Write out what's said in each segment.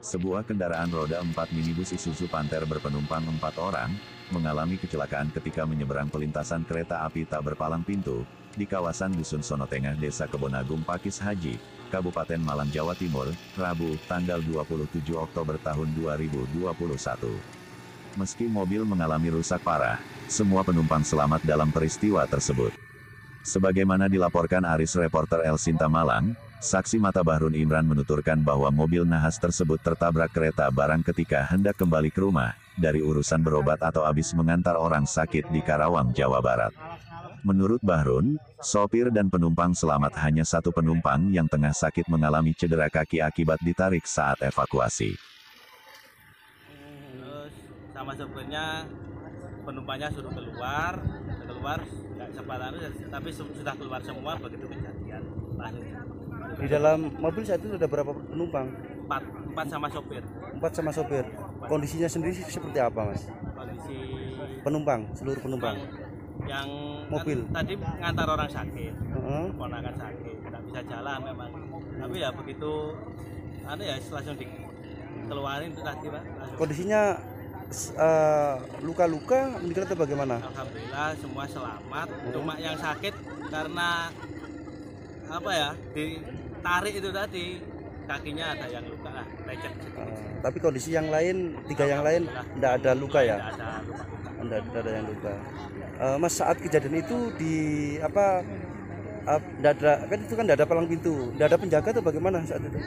Sebuah kendaraan roda 4 minibus Isuzu Panther berpenumpang 4 orang, mengalami kecelakaan ketika menyeberang pelintasan kereta api tak berpalang pintu, di kawasan Dusun Sono Tengah Desa Kebonagung Pakis Haji, Kabupaten Malang Jawa Timur, Rabu, tanggal 27 Oktober tahun 2021. Meski mobil mengalami rusak parah, semua penumpang selamat dalam peristiwa tersebut. Sebagaimana dilaporkan Aris Reporter El Sinta Malang, saksi mata Bahrun Imran menuturkan bahwa mobil nahas tersebut tertabrak kereta barang ketika hendak kembali ke rumah, dari urusan berobat atau habis mengantar orang sakit di Karawang, Jawa Barat. Menurut Bahrun, sopir dan penumpang selamat hanya satu penumpang yang tengah sakit mengalami cedera kaki akibat ditarik saat evakuasi. sama sopirnya penumpangnya suruh keluar keluar nggak sempat anu, tapi su- sudah keluar semua begitu kejadian Di dalam mobil saat itu ada berapa penumpang? empat empat sama sopir Empat sama sopir. Kondisinya sendiri seperti apa, Mas? kondisi Penumpang, seluruh penumpang. yang Mobil. kan tadi ngantar orang sakit Heeh. ponakan sakit nggak bisa jalan memang tapi ya begitu anu ya langsung dikeluarin itu tadi pak Langsung. Kondisinya eh, luka-luka meninggal atau bagaimana? Alhamdulillah semua selamat. Cuma yang sakit karena apa ya ditarik itu tadi kakinya ada yang luka lah lecet. Eh, tapi kondisi yang lain, tiga yang lain tidak ada luka ya? Tidak ada luka. Tidak tidak ada yang luka. Eh, mas saat kejadian itu di apa? Eh, nggak ada kan itu kan tidak ada palang pintu, tidak ada penjaga atau bagaimana saat itu?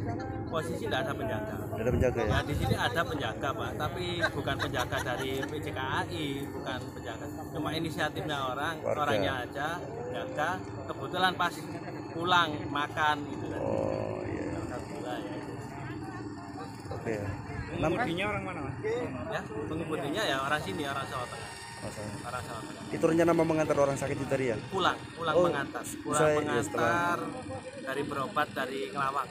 Posisi tidak ada penjaga. Tidak ada penjaga ya? Ya di sini ada penjaga pak, tapi bukan penjaga dari PCKAI, bukan penjaga. Cuma inisiatifnya orang, Warga. orangnya aja jaga. Kebetulan pas pulang makan gitu. kan. Oh iya, Alhamdulillah ya. oke. Pengemudinya orang mana mas? Ya, pengemudinya ya orang sini, orang Jawa Tengah. Masalah. Itu rencana mau mengantar orang sakit itu tadi ya? Pulang, pulang Oh, mengantar. Pulang usai- ya, mengantar dari berobat dari Ngelawang.